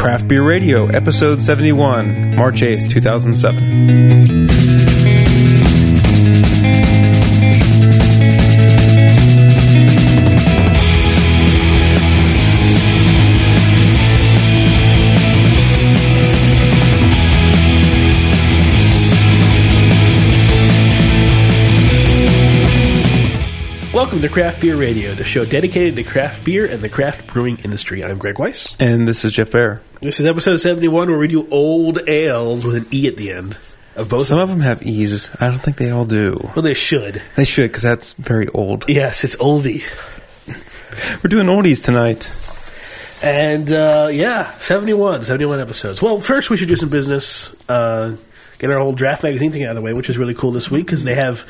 Craft Beer Radio, episode 71, March 8th, 2007. Welcome to Craft Beer Radio, the show dedicated to craft beer and the craft brewing industry. I'm Greg Weiss. And this is Jeff Bearer. This is episode 71 where we do old ales with an E at the end of both. Some of them have E's. I don't think they all do. well, they should. They should, because that's very old. Yes, it's oldie. We're doing oldies tonight. And uh, yeah, 71, 71 episodes. Well, first we should do some business. Uh, get our whole draft magazine thing out of the way, which is really cool this week because they have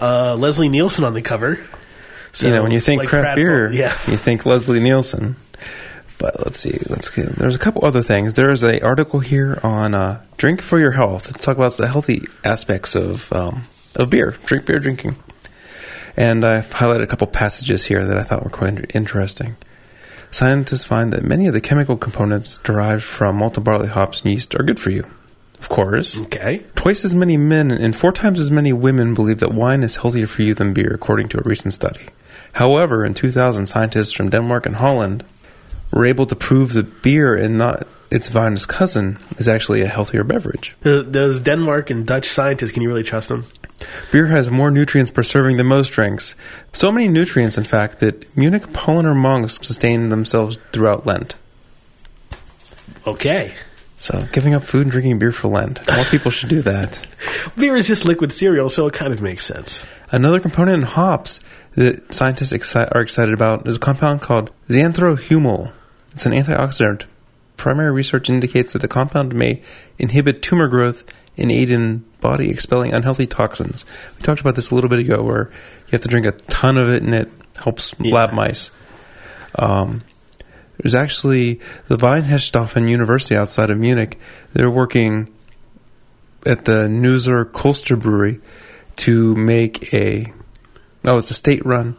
uh, Leslie Nielsen on the cover. So, you know, when you think like craft beer, yeah. you think Leslie Nielsen. But let's see. Let's get, there's a couple other things. There is an article here on uh, drink for your health. Let's talk about the healthy aspects of um, of beer, drink beer drinking. And I've highlighted a couple passages here that I thought were quite interesting. Scientists find that many of the chemical components derived from malted barley hops and yeast are good for you. Of course. Okay. Twice as many men and four times as many women believe that wine is healthier for you than beer, according to a recent study. However, in 2000, scientists from Denmark and Holland were able to prove that beer and not its vinous cousin is actually a healthier beverage. Th- Those Denmark and Dutch scientists, can you really trust them? Beer has more nutrients per serving than most drinks. So many nutrients, in fact, that Munich Paulaner monks sustained themselves throughout Lent. Okay. So, giving up food and drinking beer for Lent. More people should do that. Beer is just liquid cereal, so it kind of makes sense. Another component in hops that scientists exci- are excited about is a compound called xanthohumol. It's an antioxidant. Primary research indicates that the compound may inhibit tumor growth and aid in body expelling unhealthy toxins. We talked about this a little bit ago, where you have to drink a ton of it and it helps Yeah. lab mice. Um, there's actually the Weinhesthofen University outside of Munich. They're working at the Neuser Kolster Brewery to make a oh, it's a state-run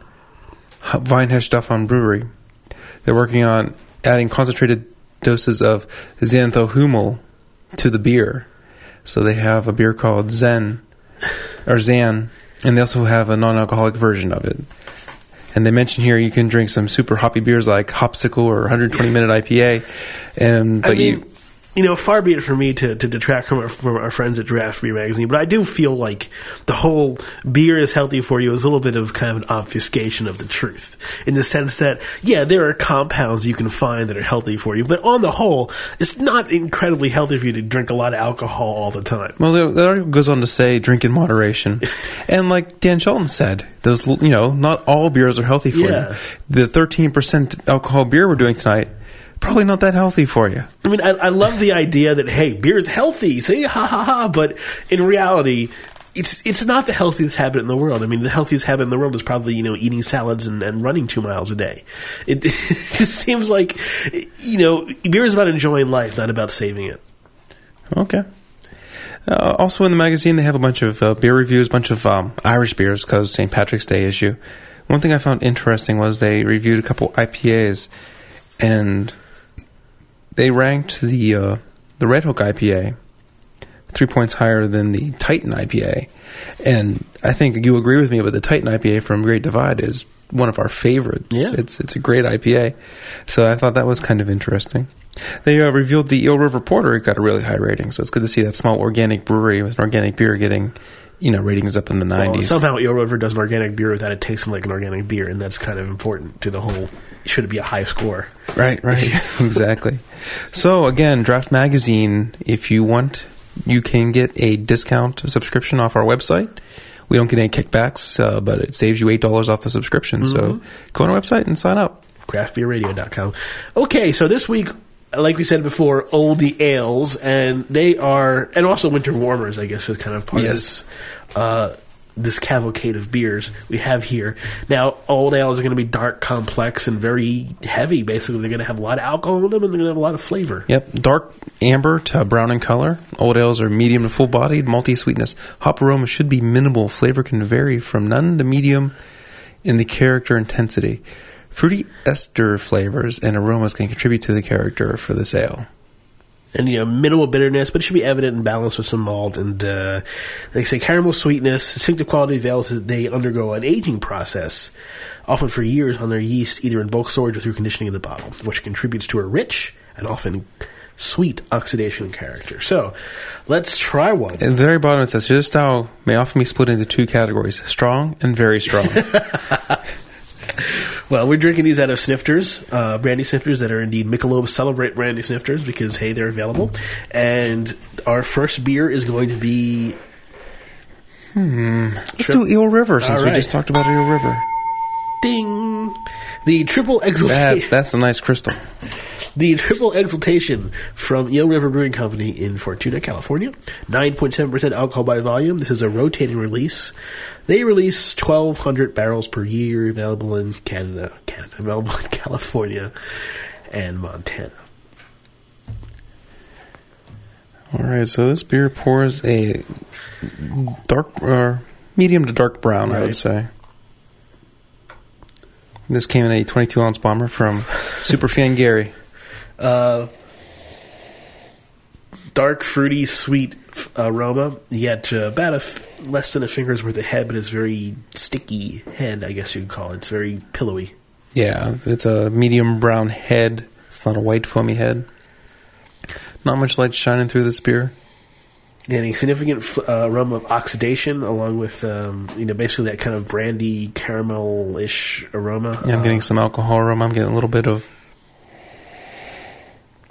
Weinhesthofen brewery. They're working on adding concentrated doses of xanthohumol to the beer. So they have a beer called Zen or Zan, and they also have a non-alcoholic version of it. And they mention here you can drink some super hoppy beers like Hopsicle or 120 minute IPA, and but I mean, you you know, far be it from me to, to detract from our, from our friends at Draft Beer Magazine, but I do feel like the whole beer is healthy for you is a little bit of kind of an obfuscation of the truth. In the sense that, yeah, there are compounds you can find that are healthy for you, but on the whole, it's not incredibly healthy for you to drink a lot of alcohol all the time. Well, the, the article goes on to say drink in moderation, and like Dan Shelton said, those you know not all beers are healthy for Yeah. you. The thirteen percent alcohol beer we're doing tonight probably not that healthy for you. I mean, I, I love the idea that hey, beer is healthy. See, ha ha ha. But in reality, it's it's not the healthiest habit in the world. I mean, the healthiest habit in the world is probably you know eating salads and, and running two miles a day. It, it just seems like you know beer is about enjoying life, not about saving it. Okay. Uh, also in the magazine, they have a bunch of uh, beer reviews, a bunch of um, Irish beers because St. Patrick's Day issue. One thing I found interesting was they reviewed a couple IPAs, and they ranked the uh, the Red Hook IPA three points higher than the Titan IPA. And I think you agree with me, but the Titan IPA from Great Divide is one of our favorites. Yeah. It's it's a great IPA. So I thought that was kind of interesting. They uh, revealed the Eel River Porter. It got a really high rating, so it's good to see that small organic brewery with an organic beer getting, you know, ratings up in the Well, nineties. somehow Eel River does an organic beer without it tasting like an organic beer, and that's kind of important to the whole. Should it be a high score? Right, right, exactly. So again, Draft Magazine. If you want, you can get a discount subscription off our website. We don't get any kickbacks, uh, but it saves you eight dollars off the subscription. So go on our website and sign up. craftbeerradio.com. Okay, so this week, like we said before, oldie ales, and they are, and also winter warmers, I guess, is kind of part Yes. of this. Uh, this cavalcade of beers we have here. Now, old ales are going to be dark, complex, and very heavy. Basically, they're going to have a lot of alcohol in them, and they're going to have a lot of flavor. Yep, dark amber to brown in color. Old ales are medium to full bodied, multi sweetness. Hop aroma should be minimal. Flavor can vary from none to medium in the character intensity. Fruity ester flavors and aromas can contribute to the character for this ale. and you know minimal bitterness, but it should be evident and balanced with some malt. And uh, they say caramel sweetness, distinctive quality of ales. They undergo an aging process, often for years, on their yeast, either in bulk storage or through conditioning in the bottle, which contributes to a rich and often sweet oxidation character. So, let's try one. At the very bottom it says, "This style may often be split into two categories: strong and very strong." Well, we're drinking these out of snifters, uh, brandy snifters that are indeed Michelob Celebrate brandy snifters because hey, they're available. And our first beer is going to be Hmm. Let's do Eel River since All we right. just talked about Eel River. Ding the triple That's exaltation. that's a nice crystal. The triple exaltation from Eel River Brewing Company in Fortuna, California. 9.7% alcohol by volume. This is a rotating release. They release 1,200 barrels per year, available in Canada, Canada, available in California and Montana. All right, so this beer pours a dark or medium to dark brown, I would say. This came in a 22 ounce bomber from Superfan Gary. Uh, dark, fruity, sweet f- aroma, yet uh, about a f- less than a finger's worth of head, but it's very sticky head, I guess you'd call it. It's very pillowy. Yeah, it's a medium brown head. It's not a white foamy head. Not much light shining through this beer. A significant f- uh, aroma of oxidation, along with um, you know basically that kind of brandy caramel-ish aroma. Yeah, I'm Uh, getting some alcohol aroma. I'm getting a little bit of.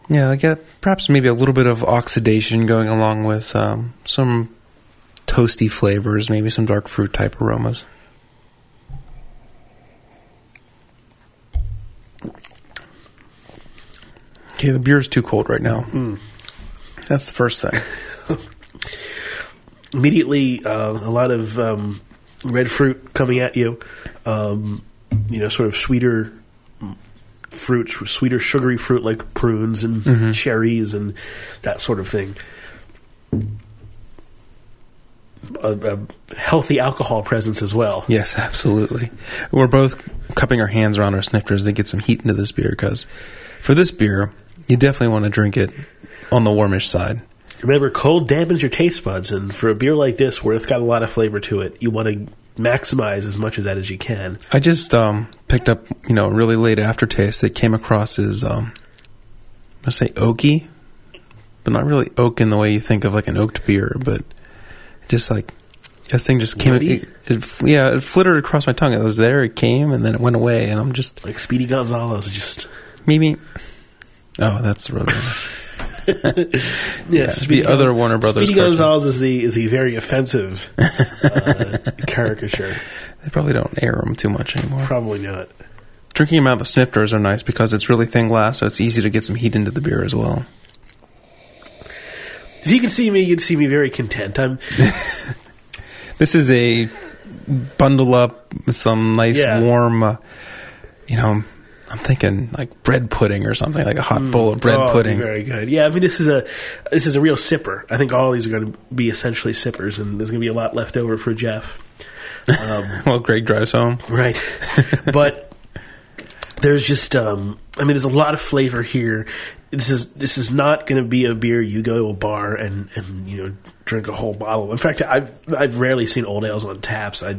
Yeah, I get perhaps maybe a little bit of oxidation going along with um, some toasty flavors, maybe some dark fruit type aromas. Okay, the beer is too cold right now. That's the first thing. Immediately uh, a lot of um, red fruit coming at you. Um, you know, sort of sweeter fruits, sweeter sugary fruit like prunes and cherries and that sort of thing. A, a healthy alcohol presence as well. Yes, absolutely. We're both cupping our hands around our snifters to get some heat into this beer because for this beer, you definitely want to drink it on the warmish side. Remember, cold dampens your taste buds, and for a beer like this, where it's got a lot of flavor to it, you want to maximize as much of that as you can. I just um, picked up, you know, a really late aftertaste that came across as, um, I say oaky, but not really oak in the way you think of like an oaked beer, but just like this thing just came. It, it, yeah, it flittered across my tongue. It was there, it came, and then it went away, and I'm just Like Speedy Gonzalez, just maybe. Oh, that's the road. yes. the other Warner Brothers Speedy cartoon. Gonzalez is the is the very offensive uh, caricature. They probably don't air them too much anymore. Probably not. Drinking them out of the snifters are nice because it's really thin glass, so it's easy to get some heat into the beer as well. If you could see me, you'd see me very content. I'm This is a bundle up some nice Yeah. warm, uh, you know, I'm thinking like bread pudding or something, like a hot bowl of bread oh, pudding. Very good. Yeah, I mean this is a this is a real sipper. I think all these are going to be essentially sippers, and there's going to be a lot left over for Jeff. Um, Well, Greg drives home. right, but there's just um, I mean there's a lot of flavor here. This is this is not going to be a beer you go to a bar and and you know drink a whole bottle. In fact, I've I've rarely seen old ales on taps. I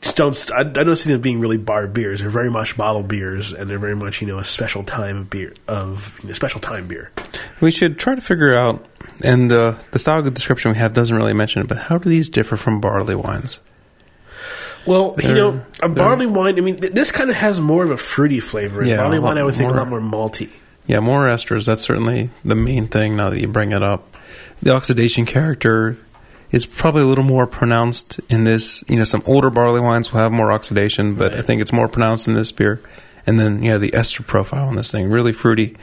just don't I, I don't see them being really bar beers. They're very much bottle beers, and they're very much you know a special time beer of you know, special time beer. We should try to figure out, and the the style description we have doesn't really mention it, but how do these differ from barley wines? Well, you They're- know, a barley wine. I mean, th- this kind of has more of a fruity flavor. Yeah, barley wine, I would think, a lot more malty. Yeah, more esters. That's certainly the main thing now that you bring it up. The oxidation character is probably a little more pronounced in this. You know, some older barley wines will have more oxidation, but I think it's more pronounced in this beer. And then, you know, the ester profile on this thing, really fruity.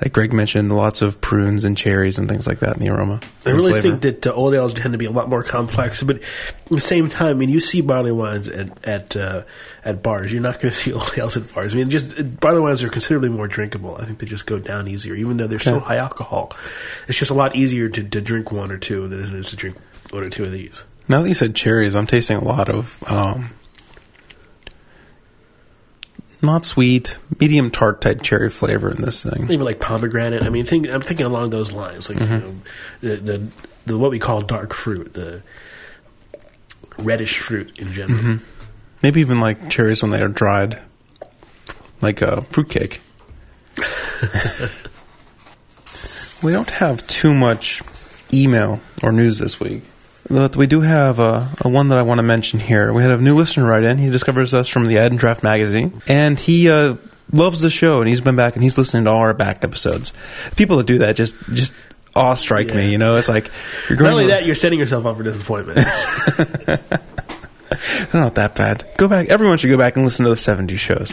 Like Greg mentioned, lots of prunes and cherries and things like that in the aroma. I really flavor. think that uh, old ales tend to be a lot more complex, but at the same time, I mean, you see barley wines at at uh, at bars. You're not going to see old ales at bars. I mean, just uh, barley wines are considerably more drinkable. I think they just go down easier, even though they're Okay. high alcohol. It's just a lot easier to, to drink one or two than it is to drink one or two of these. Now that you said cherries, I'm tasting a lot of um, not sweet, medium tart type cherry flavor in this thing. Maybe like pomegranate. I mean, think, I'm thinking along those lines, like you mm-hmm. know, the, the the what we call dark fruit, the reddish fruit in general. Mm-hmm. Maybe even like cherries when they are dried, like a fruitcake. we don't have too much email or news this week. But we do have a, a one that I want to mention here. We had a new listener write in. He discovers us from the Ed and Draft magazine, and he uh, loves the show. And he's been back and he's listening to all our back episodes. People that do that just just awe strike me. You know, it's like you're going. Not only to- that, you're setting yourself up for disappointment. They're not that bad. Go back. Everyone should go back and listen to the 70s shows.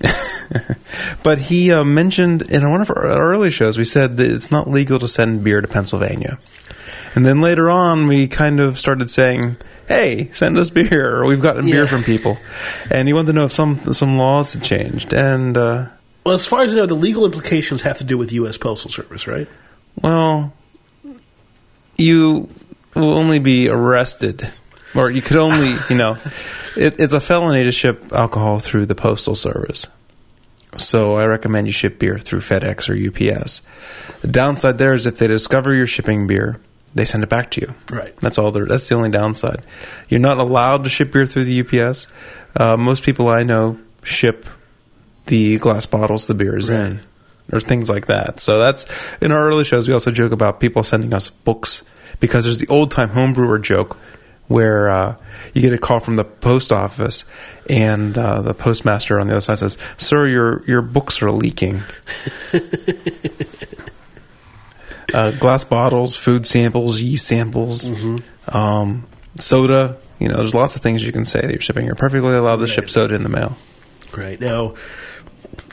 but he uh, mentioned in one of our early shows, we said that it's not legal to send beer to Pennsylvania. And then later on, we kind of started saying, "Hey, send us beer," or "We've gotten beer Yeah. from people." And he wanted to know if some some laws had changed. And uh, well, as far as I know, the legal implications have to do with U.S. Postal Service, right? well, you will only be arrested, or you could only, you know, it, it's a felony to ship alcohol through the postal service. So I recommend you ship beer through FedEx or UPS. The downside there is if they discover you're shipping beer, they send it back to you. Right. That's all. There. That's the only downside. You're not allowed to ship beer through the UPS. Uh, most people I know ship the glass bottles the beer is in, or things like that. So that's in our early shows. We also joke about people sending us books because there's the old time homebrewer joke where uh, you get a call from the post office and uh, the postmaster on the other side says, "Sir, your your books are leaking." uh, glass bottles, food samples, yeast samples, um, soda. You know, there's lots of things you can say that you're shipping. You're perfectly allowed to ship Right. soda in the mail. Right now,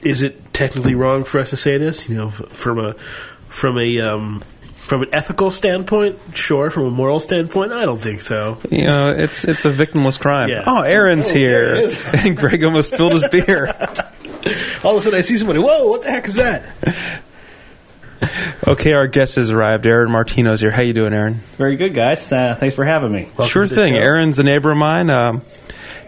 is it technically wrong for us to say this? You know, from a from a um, from an ethical standpoint, sure. From a moral standpoint, I don't think so. You know, it's it's a victimless crime. Yeah. Oh, Aaron's Oh, here, and Greg almost spilled his beer. All of a sudden, I see somebody. Whoa! What the heck is that? Okay, our guest has arrived. Aaron Martino's here. How you doing, Aaron? Very good, guys. Uh, thanks for having me. Welcome sure thing. show. Aaron's a neighbor of mine. Um,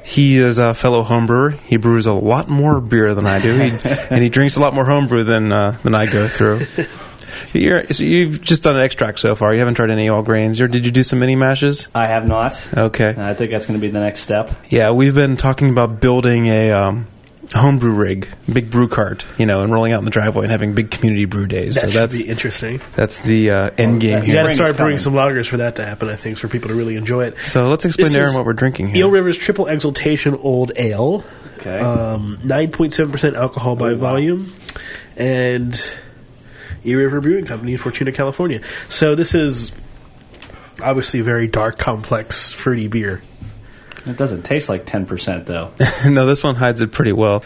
he is a fellow homebrewer. He brews a lot more beer than I do, he, and he drinks a lot more homebrew than uh, than I go through. You're, so you've just done an extract so far. You haven't tried any all grains. Or did you do some mini mashes? I have not. Okay. I think that's going to be the next step. Yeah, we've been talking about building a um, homebrew rig, big brew cart, you know, and rolling out in the driveway and having big community brew days. That so should that's be interesting. that's the uh, end game that's- You here. got to start brewing some lagers for that to happen. I think for people to really enjoy it. So let's explain This to Aaron what we're drinking here. Eel here. River's Triple Exaltation Old Ale. Okay. Um, 9.7% alcohol by Oh, wow. volume. And Eel River Brewing Company in Fortuna, California. So this is obviously a very dark, complex, fruity beer. It doesn't taste like 10%, though. no, this one hides it pretty well.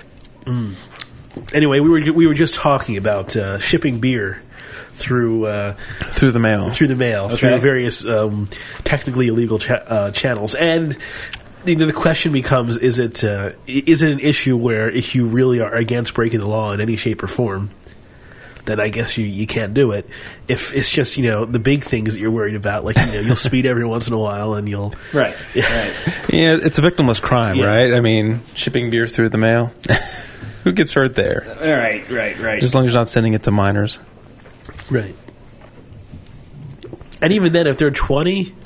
Anyway, we were we were just talking about uh, shipping beer through uh, Through the mail. through the mail Okay. through various um, technically illegal cha- uh, channels, and you know, the question becomes: Is it uh, is it an issue where if you really are against breaking the law in any shape or form? Then I guess you, you can't do it. If it's just you know the big things that you're worried about, like you know you'll speed every once in a while and you'll right. Yeah. Right. Yeah, it's a victimless crime, Yeah. right? I mean, shipping beer through the mail. Who gets hurt there? All right, right, right. Just as long as you're not sending it to minors. right. And even then, if they're twenty,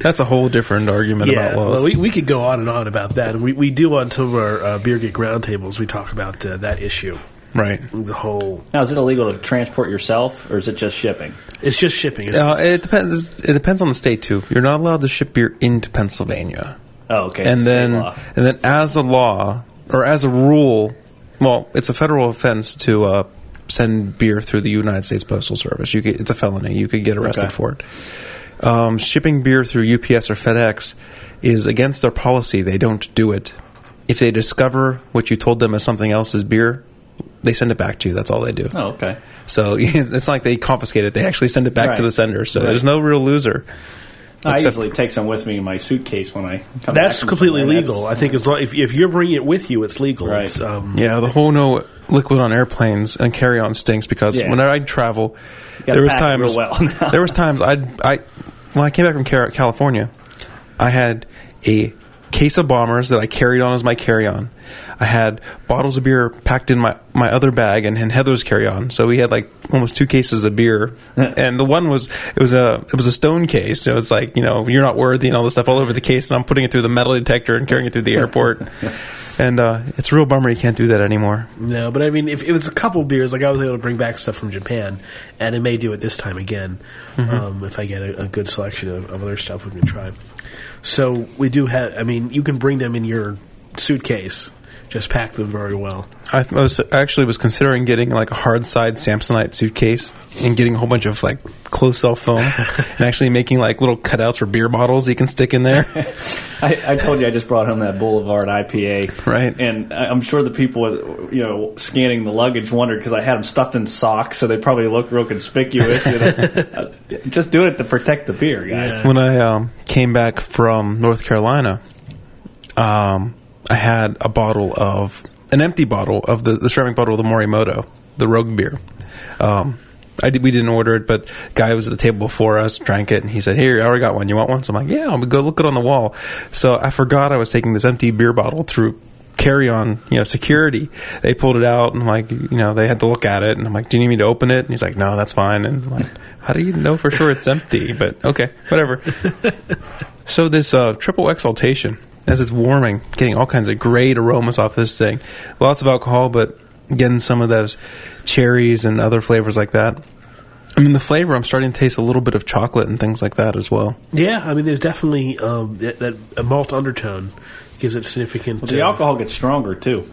That's a whole different argument about laws. well, we, we could go on and on about that. We, we do on some of our uh, Beer Geek roundtables, we talk about uh, that issue. right. The whole. now, is it illegal to transport yourself, or is it just shipping? It's just shipping. It's, Uh, it depends. It depends on the state too. You're not allowed to ship beer into Pennsylvania, Oh, okay. and state then law. and then as a law or as a rule, well, it's a federal offense to uh, send beer through the United States Postal Service. You get, it's a felony. You could get arrested Okay. for it. Um, shipping beer through UPS or FedEx is against their policy. They don't do it. If they discover what you told them as something else is beer, they send it back to you. That's all they do. Oh, okay. So it's like they confiscate it; they actually send it back Right. to the sender. So Right. there's no real loser. I Except- usually take some with me in my suitcase when I come that's from completely somewhere. legal. I think as long if, if you're bringing it with you, it's legal. Right. It's, um, Yeah, the whole no liquid on airplanes and carry on stinks because Yeah. whenever I travel, there was times well. there was times I I when I came back from California, I had a case of bombers that I carried on as my carry on. I had bottles of beer packed in my, my other bag and, and Heather's carry on. So we had like almost two cases of beer. and the one was it was a it was a stone case. So it's like, you know, you're not worthy and all this stuff all over the case and I'm putting it through the metal detector and carrying it through the airport. and uh, it's a real bummer you can't do that anymore. No, but I mean, if it was a couple beers, like I was able to bring back stuff from Japan, and I may do it this time again um, if I get a, a good selection of, of other stuff we can try. So we do have. I mean, you can bring them in your suitcase. Just pack them very well. I was I actually was considering getting like a hard side Samsonite suitcase and getting a whole bunch of like close cell foam and actually making like little cutouts for beer bottles you can stick in there. I, I told you I just brought home that Boulevard IPA, Right. And I- I'm sure the people, you know, scanning the luggage wondered because I had them stuffed in socks, so they probably look real conspicuous. You know? just doing it to protect the beer, guys. Yeah. when I um, came back from North Carolina, um, I had a bottle of an empty bottle of the, the ceramic bottle of the Morimoto, the Rogue beer. Um, I did, we didn't order it, but guy was at the table before us, drank it, and he said, "Here, I already got one. You want one?" So I'm like, "Yeah, I'm gonna go look it on the wall." So I forgot I was taking this empty beer bottle through carry on, you know, security. They pulled it out, and like, you know, they had to look at it, and I'm like, "Do you need me to open it?" And he's like, "No, that's fine." And I'm like, "How do you know for sure it's empty?" But okay, whatever. So this uh, triple exaltation, as it's warming, getting all kinds of great aromas off this thing. Lots of alcohol, but getting some of those cherries and other flavors like that. I mean, the flavor, I'm starting to taste a little bit of chocolate and things like that as well. Yeah, I mean, there's definitely um, that, that a malt undertone gives it significant. But the uh, alcohol gets stronger too.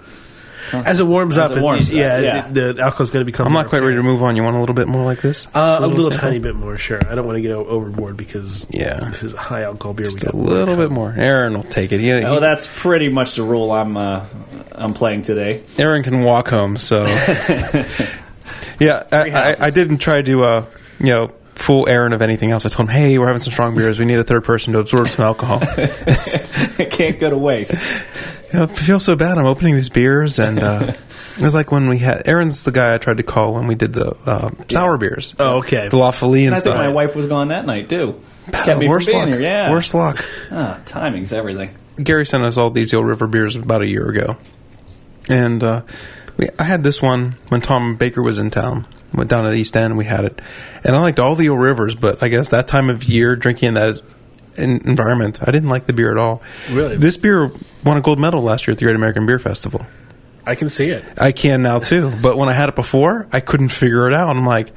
as it warms As up, it warms yeah, up, yeah. The, the alcohol's going to become. I'm not quite ready to move on. You want a little bit more like this? Uh, Just a little sample? tiny bit more, sure. I don't want to get overboard because Yeah. this is a high alcohol beer. Just we a little bit more. Aaron will take it. He, Oh, he- that's pretty much the rule I'm uh, I'm playing today. Aaron can walk home, so yeah. I, I. I didn't try to, uh, you know, fool Aaron of anything else. I told him, "Hey, we're having some strong beers. We need a third person to absorb some alcohol." it can't go to waste. You know, I feel so bad. I'm opening these beers, and uh, it was like when we had Aaron's the guy I tried to call when we did the uh, sour beers. Oh, okay. the La Folie and I think stuff. my wife was gone that night too. Kept me from worse being luck. here. Yeah, Worse luck. Ah, timing's everything. Gary sent us all these Eel River beers about a year ago, and uh, we, I had this one when Tom Baker was in town. Went down to the East End, and we had it, and I liked all the Eel Rivers, but I guess that time of year, drinking in that environment, I didn't like the beer at all. Really? this beer won a gold medal last year at the Great American Beer Festival. I can see it. I can now too, but when I had it before, I couldn't figure it out. I'm like,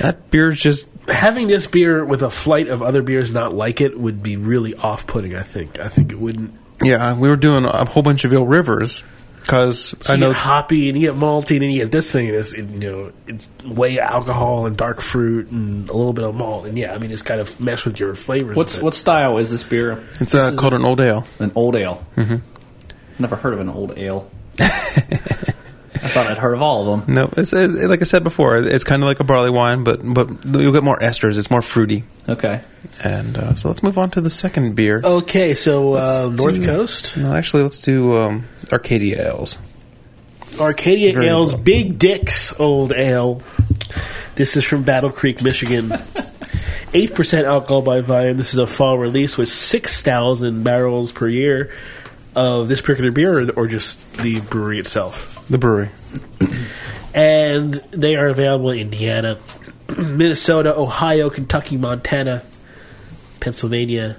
that beer's just Having this beer with a flight of other beers not like it would be really off-putting. I think. I think it wouldn't. yeah. We were doing a whole bunch of Eel Rivers because So I you know get hoppy and you get malty and then you get this thing and it's it, you know it's way alcohol and dark fruit and a little bit of malt and yeah I mean it's kind of mess with your flavors. What's what style is this beer? it's uh, called an old ale. An old ale. Mm-hmm. Never heard of an old ale. I thought I'd heard of all of them. No, it's it, like I said before. It's kind of like a barley wine, but but you'll get more esters. It's more fruity. Okay. And uh, so let's move on to the second beer. okay? So uh, North do- Coast No, actually, let's do um, Arcadia ales. Arcadia Very Ale's well. Big Dick's Old Ale. This is from Battle Creek, Michigan. Eight percent alcohol by volume. This is a fall release with six thousand barrels per year of this particular beer, or, or just the brewery itself. The brewery. and they are available in Indiana, Minnesota, Ohio, Kentucky, Montana, Pennsylvania,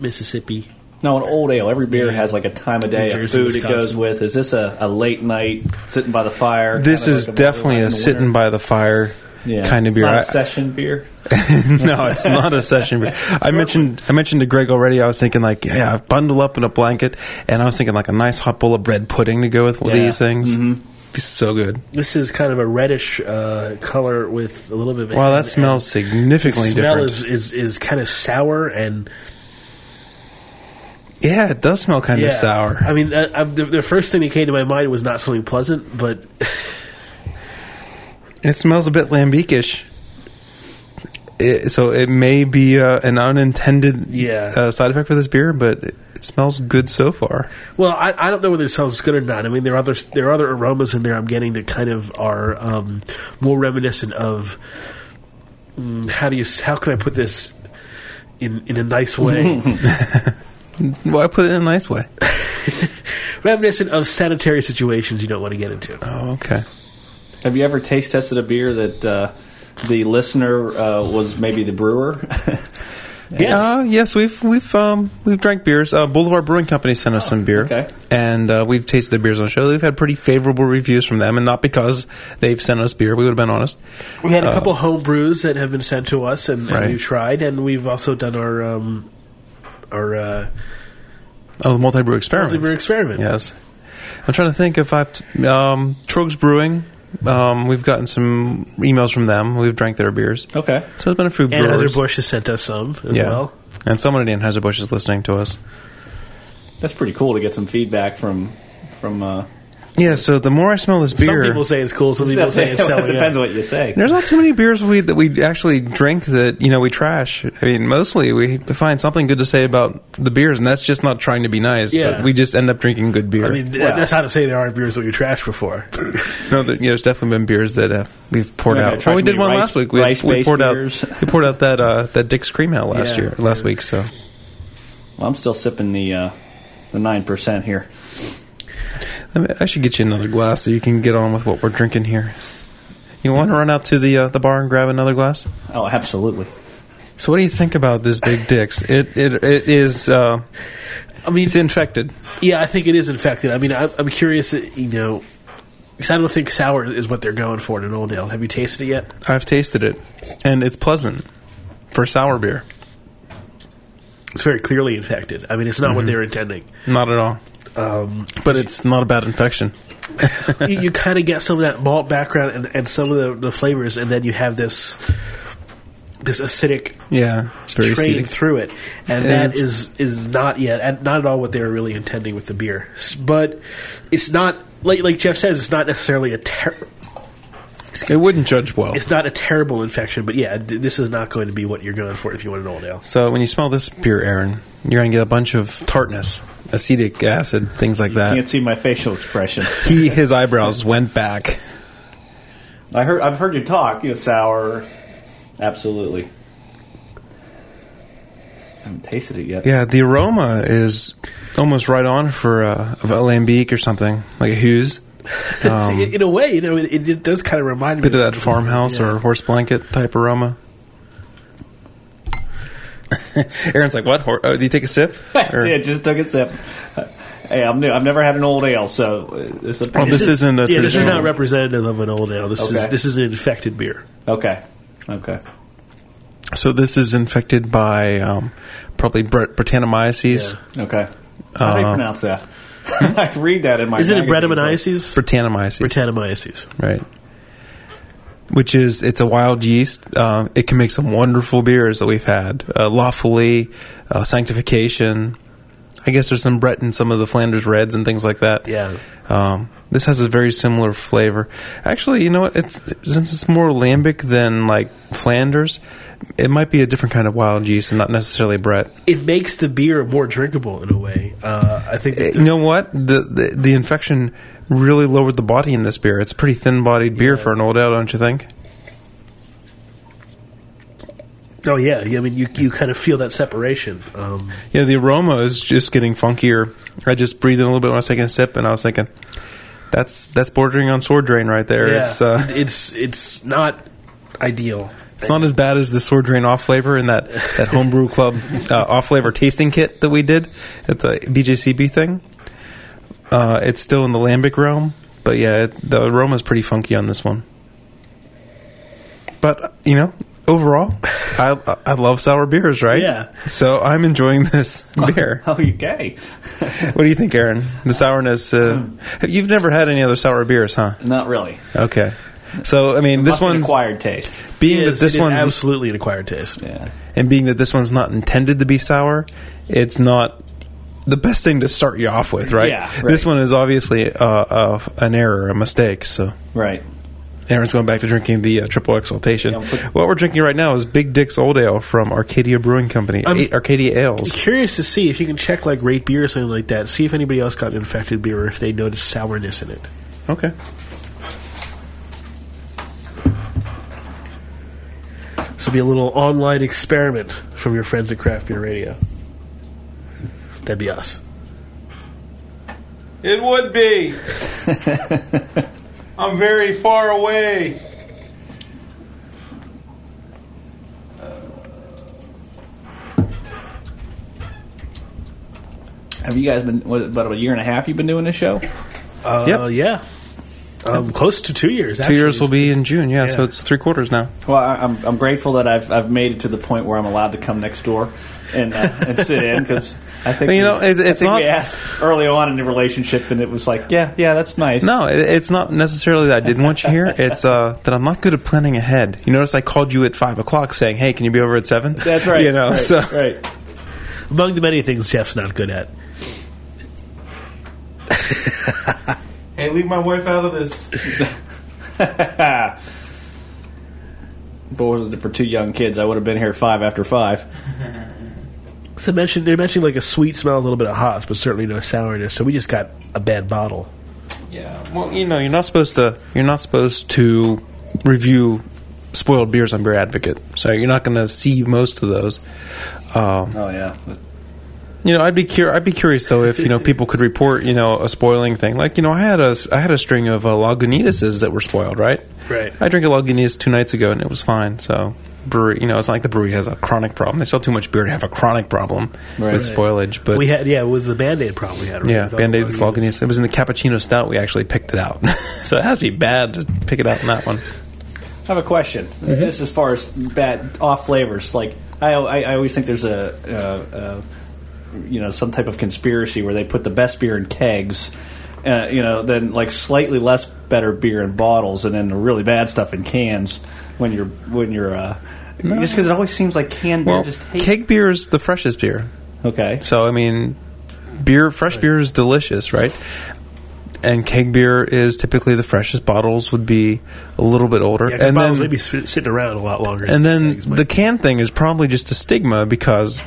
Mississippi. Now, an old ale. Every beer has like a time of day, New a Jersey, food it goes with. Is this a, a late night sitting by the fire? This is like a definitely in a sitting by the fire Yeah. kind of It's beer. Not a I- session beer. no, it's not a session beer. I mentioned I mentioned to Greg already. I was thinking like, yeah, bundle up in a blanket, and I was thinking like a nice hot bowl of bread pudding to go with Yeah. these things. Be so good. This is kind of a reddish uh, color with a little bit of. a Wow, that smells and significantly the smell different. is, is is kind of sour and yeah, it does smell kind yeah. of sour. I mean, uh, uh, the, the first thing that came to my mind was not something pleasant, but It smells a bit lambiquish. It, so it may be uh, an unintended Yeah. uh, side effect for this beer, but it, it smells good so far. Well, I, I don't know whether it smells good or not. I mean, there are other there are other aromas in there I'm getting that kind of are um, more reminiscent of mm, how do you how can I put this in in a nice way? Well, I put it in a nice way. Reminiscent of sanitary situations you don't want to get into. Oh, okay. Have you ever taste tested a beer that uh, the listener uh, was maybe the brewer? Yes. Uh, yes, we've we've um, we've drank beers. Uh, Boulevard Brewing Company sent us some beer, okay. and uh, we've tasted the beers on the show. We've had pretty favorable reviews from them, and not because they've sent us beer. We would have been honest. We had a couple home brews that have been sent to us, and, and we've tried, and we've also done our um, our uh, Oh, the multi brew experiment. Multi brew experiment. Yes, I'm trying to think if I've t- um, Tröegs Brewing. Um, we've gotten some emails from them. We've drank their beers, okay. so it's been a few And brewers. Anheuser Busch has sent us some as yeah, well. and someone at Anheuser Busch is listening to us. That's pretty cool to get some feedback from from. Uh, Yeah, so the more I smell this beer, Some people say it's cool. Some people say it's selling. it depends out. what you say. There's not too many beers we, that we actually drink that you know we trash. I mean, mostly we find something good to say about the beers, and that's just not trying to be nice. Yeah. but we just end up drinking good beer. I mean, th- Well- that's not to say there aren't beers that we trashed before. no, that, you know, there's definitely been beers that uh, we've poured Yeah, out. try Oh, we some did one rice- last week. We, we rice-based poured beers. out we poured out that uh, that Dick's Cream Ale last Yeah. year, last week. So Well, I'm still sipping the uh, the nine percent here. I, should get you another glass so you can get on with what we're drinking here. You want to run out to the uh, the bar and grab another glass? Oh, absolutely. So, what do you think about this Big Dick's? It it it is. Uh, I mean, it's infected. yeah, I think it is infected. I mean, I, I'm curious. uh, You know, because I don't think sour is what they're going for in an old ale. Have you tasted it yet? I've tasted it, and it's pleasant for sour beer. It's very clearly infected. I mean, it's not Mm-hmm. what they're intending. Not at all. Um, But it's not a bad infection. you, you kind of get some of that malt background and, and some of the, the flavors, and then you have this this acidic Yeah, train acidic. through it, and And that is is not yet and not at all what they were really intending with the beer. But it's not like like Jeff says, it's not necessarily a ter- It wouldn't judge well. it's not a terrible infection. But yeah, th- this is not going to be what you're going for if you want an old ale. So when you smell this beer, Aaron, you're gonna get a bunch of tartness, acetic acid, things like that. Can't see my facial expression. He his eyebrows went back. I heard. I've heard you talk. You know, sour. Absolutely. I haven't tasted it yet. Yeah, the aroma is almost right on for uh, of a lambic or something like a gueuze. Um, in, in a way, you know, it, it does kind of remind me bit of that farmhouse Yeah. or horse blanket type aroma. Aaron's like, "What? Hor- oh, do you take a sip?" Or- yeah, just took a sip. Hey, I'm new. I've never had an old ale, so uh, this is a Oh, this isn't a yeah, this is traditional- not representative of an old ale. This Okay. is this is an infected beer. okay. Okay. So this is infected by um, probably Bret- Brettanomyces. Okay. How do you Uh, pronounce that? I read that in my. Isn't it magazines. Brettanomyces? Brettanomyces, Brettanomyces. right? Which is it's a wild yeast. Uh, it can make some wonderful beers that we've had. Uh, La Folie, uh, Sanctification. I guess there's some Brett in some of the Flanders Reds and things like that. Yeah. Um, this has a very similar flavor. Actually, you know what? It's since it's more lambic than like Flanders, it might be a different kind of wild yeast and not necessarily Brett. It makes the beer more drinkable in a way. Uh, I think. You know what? The, the the infection really lowered the body in this beer. It's a pretty thin bodied beer for an old ale, don't you think? oh yeah, yeah, I mean, you you kind of feel that separation. Um, Yeah, the aroma is just getting funkier. I just breathed in a little bit when I was taking a sip, and I was thinking, that's that's bordering on sword drain right there. yeah, It's uh, it's it's not ideal. It's not as bad as the sword drain off flavor in that, that homebrew club uh, off flavor tasting kit that we did at the BJCP thing. Uh, it's still in the lambic realm, but yeah, it, the aroma is pretty funky on this one. But you know, overall, I I love sour beers, right? Yeah. So I'm enjoying this beer. Oh, you gay? what do you think, Aaron? The sourness. Uh, you've never had any other sour beers, huh? Not really. Okay. So I mean, this be an one's acquired taste. being It that is- this one's absolutely an acquired taste. Yeah. and being that this one's not intended to be sour, it's not the best thing to start you off with, right? Yeah, right. This one is obviously uh, uh, an error, a mistake. So Right. Aaron's going back to drinking the uh, triple exaltation. Yeah, but- what we're drinking right now is Big Dick's Old Ale from Arcadia Brewing Company, I'm- Arcadia Ales. Curious to see if you can check like rate beer or something like that. See if anybody else got an infected beer or if they noticed sourness in it. Okay. This will be a little online experiment from your friends at Craft Beer Radio. That'd be us. It would be. I'm very far away. Have you guys been what, about a year and a half? You've been doing this show? Uh, Yep. Yeah. Um, close to two years. Two years will be in June. Yeah, so it's three quarters now. Well, I, I'm I'm grateful that I've I've made it to the point where I'm allowed to come next door and uh, and sit in because I think you we- know, it- it's think not- we asked early on in the relationship and it was like yeah yeah that's nice. No, it, it's not necessarily that I didn't want you here. It's uh, that I'm not good at planning ahead. You notice I called you at five o'clock saying, "Hey, can you be over at 7? that's right. You know, right, so right. Among the many things Jeff's not good at. hey, leave my wife out of this. But was it for two young kids? I would have been here five after five. So they mentioned they mentioned like a sweet smell, a little bit of hops, but certainly no sourness. So we just got a bad bottle. Yeah, well, you know, you're not supposed to. You're not supposed to review spoiled beers on Beer Advocate, so you're not going to see most of those. Um, Oh yeah. You know, I'd be cur- I'd be curious though if you know people could report you know a spoiling thing. Like you know, I had a I had a string of uh, Lagunitas that were spoiled. Right. Right. I drank a Lagunitas two nights ago and it was fine. So brewery, you know, it's not like the brewery has a chronic problem. They sell too much beer to have a chronic problem Right. with spoilage. But we had yeah, it was the band aid problem we had. Right? yeah, Band Aid the with Lagunitas. It was in the cappuccino stout. We actually picked it out. so it has to be bad to pick it out in that one. I have a question. Just as far as bad off flavors, like I, I, I always think there's a, uh, uh, you know, some type of conspiracy where they put the best beer in kegs, uh, you know, then like slightly less better beer in bottles, and then the really bad stuff in cans when you're when you're uh, just because it always seems like canned beer Well, just hates. keg beer is the freshest beer. okay, So I mean, beer, fresh beer is delicious, right? And keg beer is typically the freshest. Bottles would be a little bit older, Yeah, 'cause and bottles then maybe sitting around a lot longer. and then the can thing is probably just a stigma because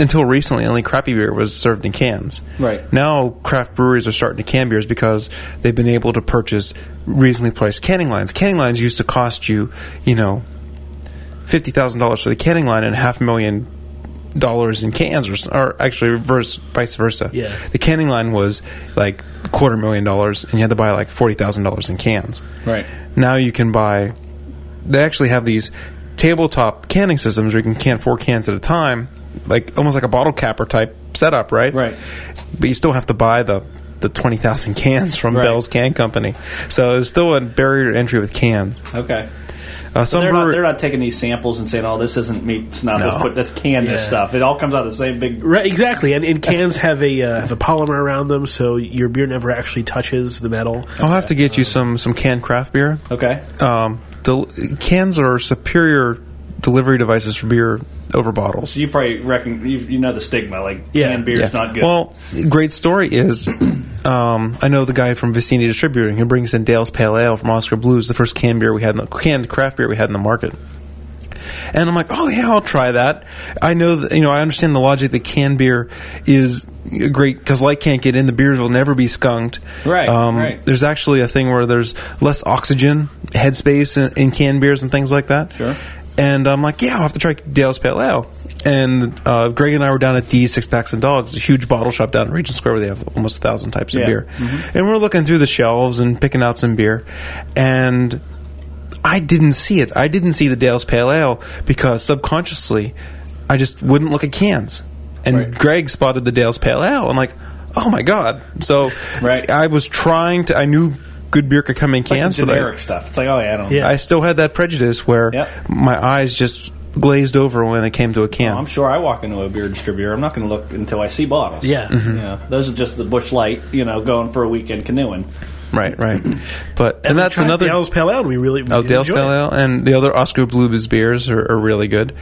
until recently, only crappy beer was served in cans. Right. now, craft breweries are starting to can beers because they've been able to purchase reasonably priced canning lines. Canning lines used to cost you, you know, fifty thousand dollars for the canning line and half a million dollars in cans, or, or actually reverse, vice versa. Yeah. the canning line was like a quarter million dollars, and you had to buy like forty thousand dollars in cans. right. Now you can buy. They actually have these tabletop canning systems where you can can four cans at a time, like almost like a bottle capper type setup, right? Right. But you still have to buy the the twenty thousand cans from Right. Bell's Can Company. So it's still a barrier to entry with cans. Okay. Uh, So some they're not, they're not taking these samples and saying, "Oh, this isn't meat snuff. No. Let's put that's canned Yeah. stuff." It all comes out of the same big. Right, exactly, and, and cans have a uh, have a polymer around them, so your beer never actually touches the metal. I'll have to get you some some canned craft beer. Okay. Um, del- cans are superior delivery devices for beer over bottles. So you probably reckon you, you know the stigma, like Yeah. canned beer is Yeah. not good. Well, great story is um, I know the guy from Vicini Distributing who brings in Dale's Pale Ale from Oskar Blues, the first canned beer we had, in the, canned craft beer we had in the market. And I'm like, oh yeah, I'll try that. I know that you know I understand the logic that canned beer is great because light can't get in. The beers will never be skunked. Right, Um, right. There's actually a thing where there's less oxygen headspace in, in canned beers and things like that. Sure. And I'm like, yeah, I'll have to try Dale's Pale Ale. And uh, Greg and I were down at D Six Packs and Dogs, a huge bottle shop down in Regent Square where they have almost a thousand types of Yeah. beer. And we're looking through the shelves and picking out some beer. And I didn't see it. I didn't see the Dale's Pale Ale because subconsciously I just wouldn't look at cans. And Right. Greg spotted the Dale's Pale Ale. I'm like, oh my God. So Right. I was trying to, I knew good beer could come in like the cans, but I, generic stuff. It's like, oh yeah, I don't. Yeah. I still had that prejudice where Yep. my eyes just glazed over when it came to a can. Oh, I'm sure I walk into a beer distributor. I'm not going to look until I see bottles. Yeah. Mm-hmm. You know, those are just the Busch Light. You know, going for a weekend canoeing. right, right. But and, we that's another Dale's Pale Ale. We really we oh Dale's Pale. Ale and the other Oscar Bluebis beers are, are really good.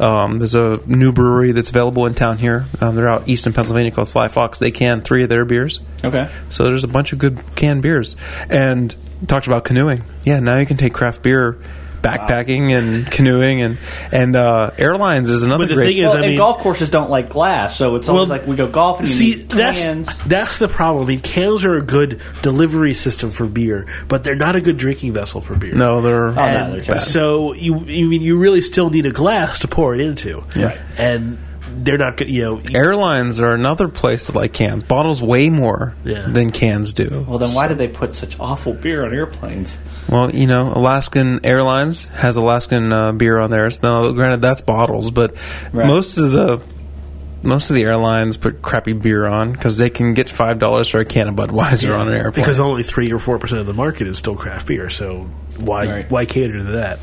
Um, there's a new brewery that's available in town here. Um, they're out east in Pennsylvania called Sly Fox. They can three of their beers. Okay. So there's a bunch of good canned beers. And talked about canoeing. Yeah, now you can take craft beer backpacking and canoeing and and uh, airlines is another But the great. thing is, Well, I and mean, golf courses don't like glass, so it's always Well, like we go golfing. You See, need that's cans. that's the problem. I mean, cans are a good delivery system for beer, but they're not a good drinking vessel for beer. no, they're Oh, no, they're so you, you mean you really still need a glass to pour it into. Yeah. Right. And they're not good. You know, Airlines are another place that like cans. Bottles way more Yeah. than cans do. Well, then why do they put such awful beer on airplanes? Well, you know, Alaskan Airlines has Alaskan uh, beer on theirs. Now, granted, that's bottles, but Right. most of the most of the airlines put crappy beer on because they can get five dollars for a can of Budweiser on an airplane. because only three or four percent of the market is still craft beer. So why Right. why cater to that?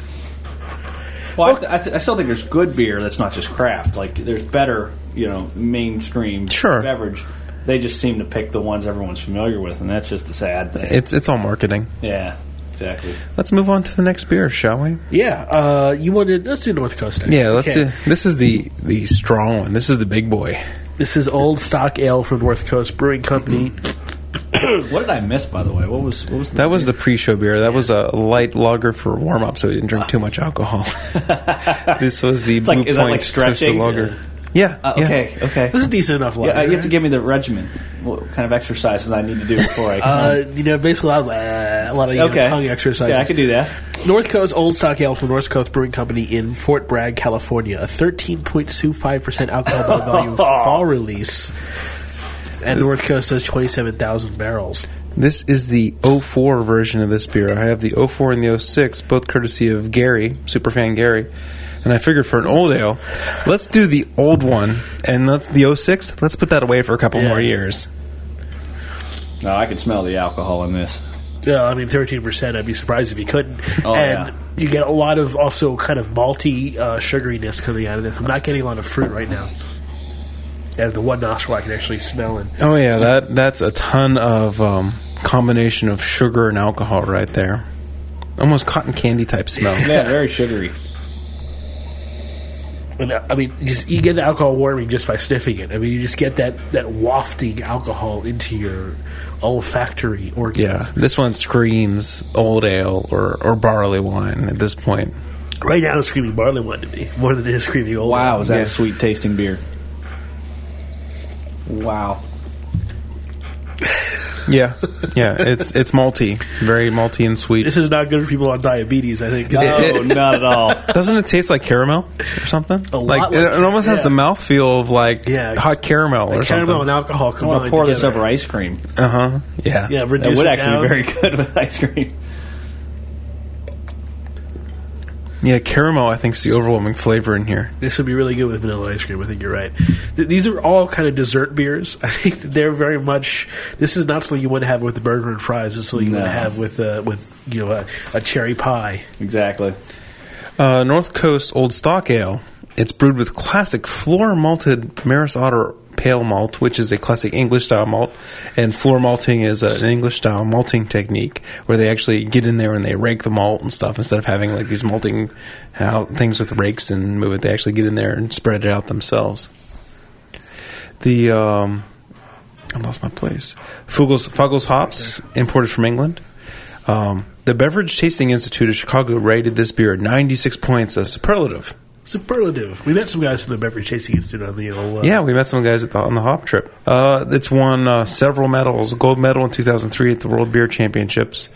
Well, I, th- I, th- I still think there's good beer that's not just craft. Like there's better, you know, mainstream Sure. beverage. They just seem to pick the ones everyone's familiar with, and that's just a sad thing. it's it's all marketing. yeah, exactly. Let's move on to the next beer, shall we? Yeah, uh, you wanted let's do North Coast. next. Yeah, let's Okay. do. This is the the strong one. This is the big boy. This is Old Stock Ale from North Coast Brewing Company. What did I miss, by the way? What was what was the That was the pre-show beer. That was a light lager for warm up, so we didn't drink too much alcohol. this was the Blue like- is that Point like stretching? Toasted lager. Yeah, Uh, yeah. okay, okay. This is decent enough. Lager, Yeah, uh, you have to give me the regimen. What kind of exercises I need to do before I? Uh, you know, basically a lot of, uh, a lot of you know, okay, tongue exercises. Yeah, I could do that. North Coast Old Stock Ale from North Coast Brewing Company in Fort Bragg, California. A 13.25% alcohol by volume fall release. And North Coast has 27,000 barrels. This is the 04 version of this beer. I have the 04 and the 06, both courtesy of Gary, superfan Gary. And I figured for an old ale, let's do the old one, and let's, the 06, let's put that away for a couple Yeah. more years. No, I can smell the alcohol in this. Yeah, I mean, 13%, I'd be surprised if you couldn't. Oh, and yeah. you get a lot of also kind of malty uh, sugariness coming out of this. I'm not getting a lot of fruit right now. As the one nostril I can actually smell in. Oh yeah, that that's a ton of um, combination of sugar and alcohol right there. Almost cotton candy type smell. Yeah, very sugary. And, uh, I mean, just you get the alcohol warming just by sniffing it. I mean, you just get that, that wafting alcohol into your olfactory organs. Yeah, this one screams old ale or, or barley wine at this point. Right now, it's screaming barley wine to me more than it is screaming old. Wow, ale. is that Yeah. a sweet tasting beer? Wow. Yeah, yeah, it's it's malty, very malty and sweet. This is not good for people on diabetes. I think. No, it- not at all. Doesn't it taste like caramel or something? A lot like, like it, it almost has yeah. the mouthfeel of like Yeah. hot caramel or Like caramel and something. alcohol I want combined. to pour this over ice cream. Uh huh. Yeah. Yeah, It reduce would it actually down. be very good with ice cream. Yeah, caramel. I think is the overwhelming flavor in here. This would be really good with vanilla ice cream. I think you're right. Th- these are all kind of dessert beers. I think they're very much. This is not something you want to have with the burger and fries. This is something you want to have with uh, with you know a, a cherry pie. Exactly. Uh, North Coast Old Stock Ale. It's brewed with classic floor malted Maris Otter pale malt, which is a classic English style malt, and floor malting is an English style malting technique where they actually get in there and they rake the malt and stuff instead of having like these malting out things with rakes and move it. They actually get in there and spread it out themselves. The um, I lost my place. Fuggles, hops imported from England. Um, the Beverage Tasting Institute of Chicago rated this beer at 96 points, a superlative. Superlative. We met some guys from the beverage chasing institute on the old. Uh, Yeah, we met some guys at the, on the hop trip. Uh, it's won uh, several medals, a gold medal in 2003 at the World Beer Championships,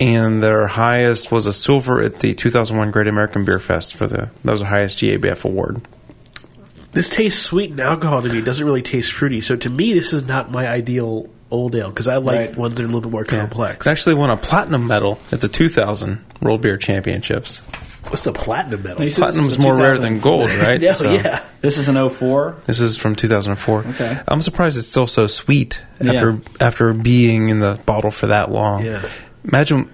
and their highest was a silver at the 2001 Great American Beer Fest for the that was the highest GABF award. This tastes sweet and alcohol to me. It doesn't really taste fruity. So to me, this is not my ideal old ale because I like Right. ones that are a little bit more complex. It actually won a platinum medal at the 2000 World Beer Championships. What's the platinum medal? You said Platinum is is more rare than gold, right? Yeah, So- yeah. This is an 04. This is from 2004. Okay. I'm surprised it's still so sweet Yeah. after after being in the bottle for that long. Yeah. Imagine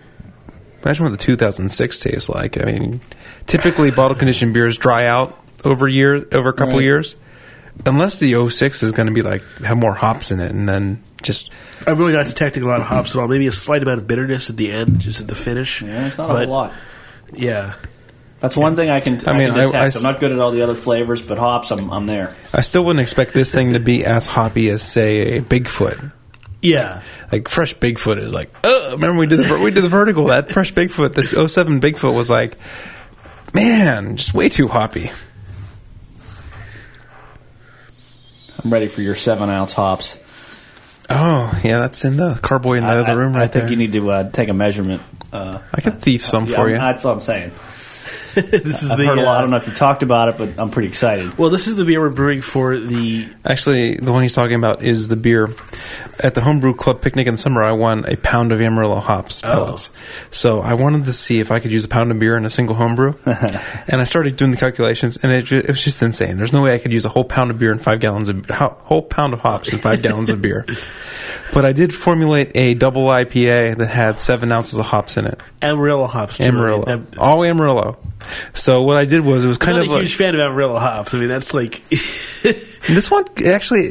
imagine what the 2006 tastes like. I mean, typically bottle conditioned beers dry out over year over a couple Right. years. Unless the 06 is going to be like have more hops in it and then just I'm really not detecting a lot of hops at all. Maybe a slight amount of bitterness at the end, just at the finish. Yeah, it's not a But, whole lot. Yeah. That's one thing I can. I, I mean, can I- detect. I I, s- am not good at all the other flavors, but hops, I'm, I'm there. I still wouldn't expect this thing to be as hoppy as say a Bigfoot. Yeah. Like fresh Bigfoot is like, uh, remember we did the we did the vertical that fresh Bigfoot the 07 Bigfoot was like, man, just way too hoppy. I'm ready for your seven ounce hops. Oh yeah, that's in the carboy in the I, other room I- right I think there. you need to uh, take a measurement. Uh, I could thief some yeah, for you. That's what I'm saying. this is I've the. heard a lot. I uh, don't know if you talked about it, but I'm pretty excited. well, this is the beer we're brewing for the. Actually, the one he's talking about is the beer. At the homebrew club picnic in summer, I won a pound of Amarillo hops pellets. So I wanted to see if I could use a pound of beer in a single homebrew, and I started doing the calculations, and it, ju- it was just insane. There's no way I could use a whole pound of beer and five gallons of whole pound of hops and five gallons of beer. But I did formulate a double IPA that had seven ounces of hops in it. Amarillo hops. too. Amarillo, I'm all Amarillo. So what I did was it was kind not of a like- huge fan of Amarillo hops. I mean, that's like. this one actually.